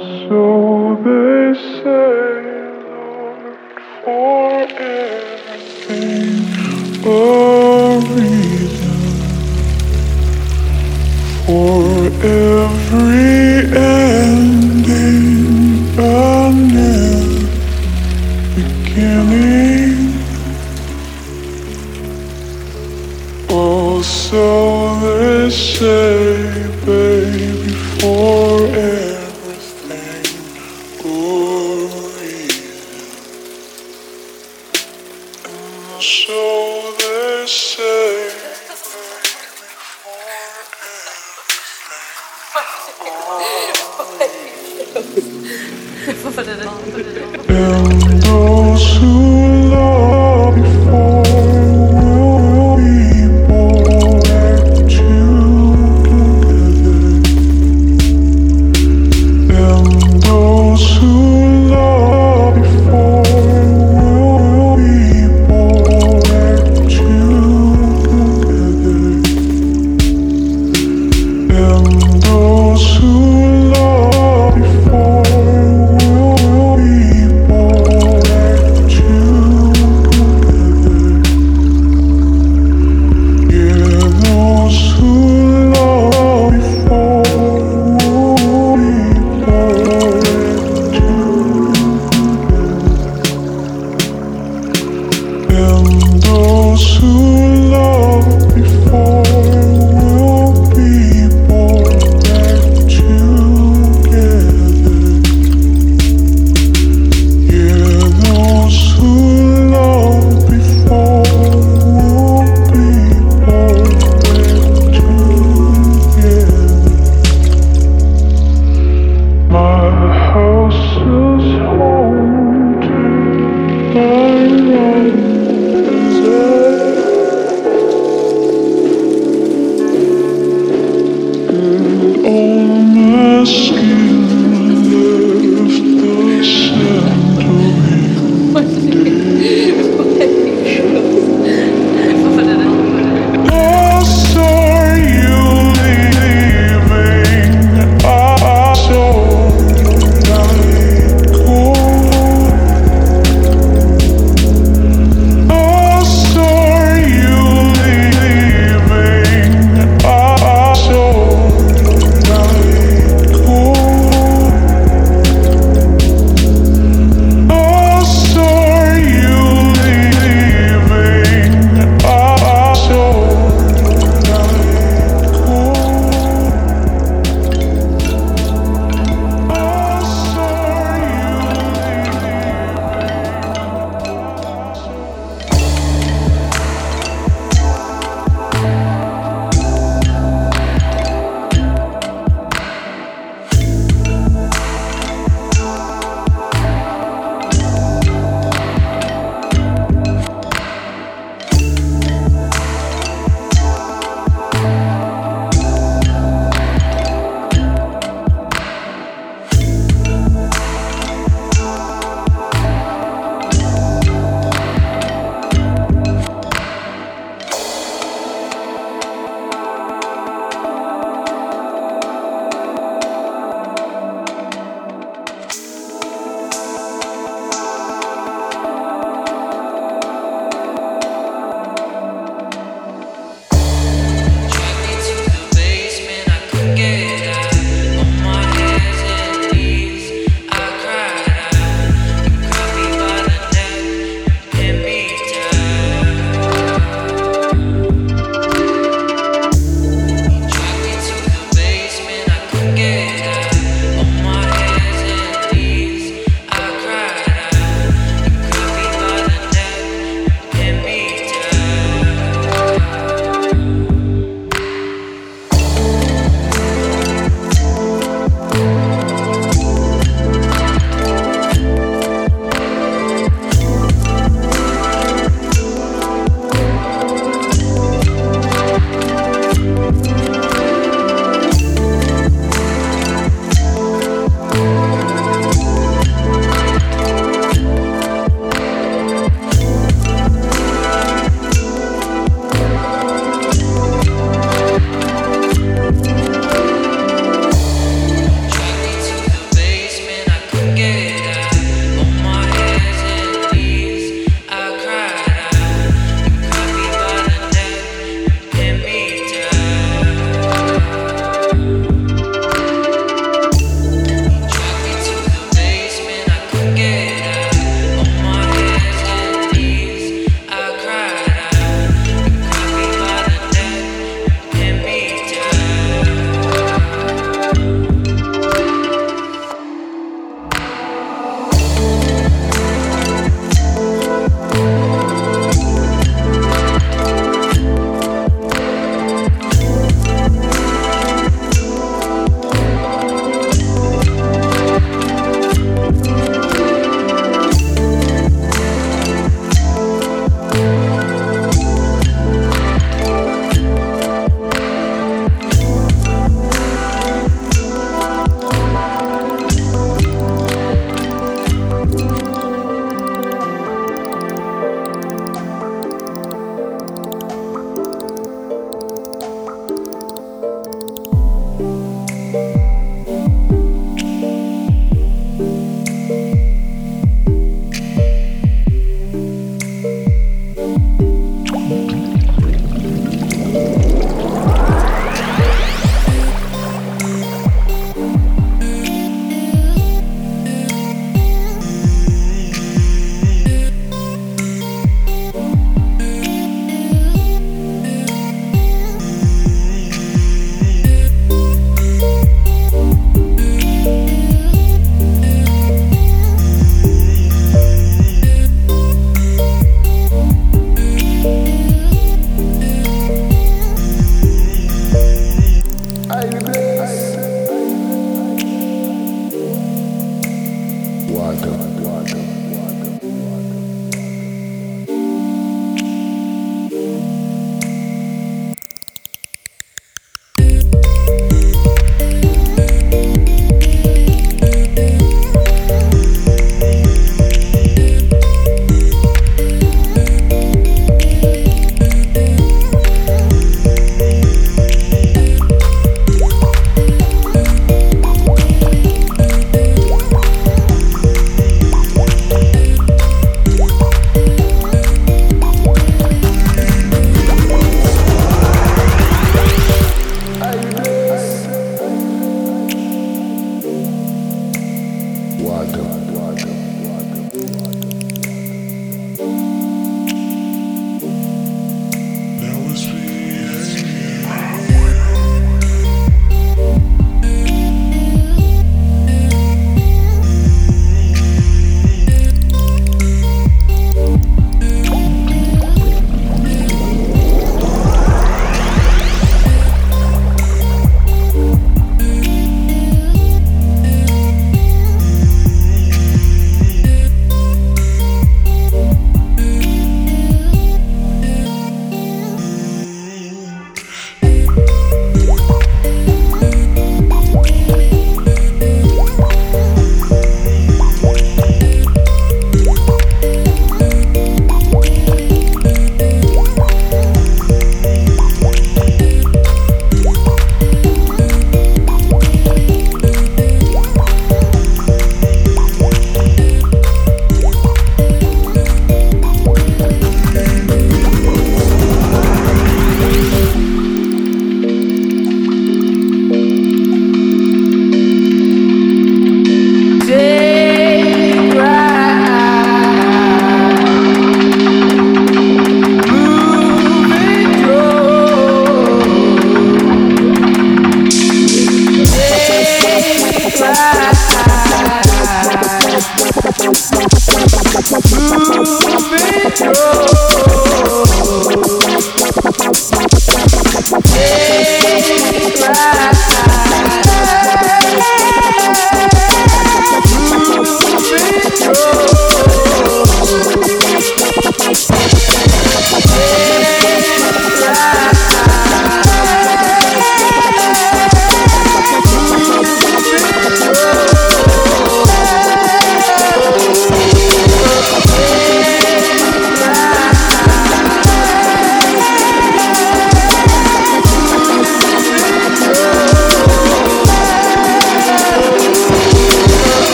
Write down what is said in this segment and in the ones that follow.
you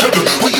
inevitable. We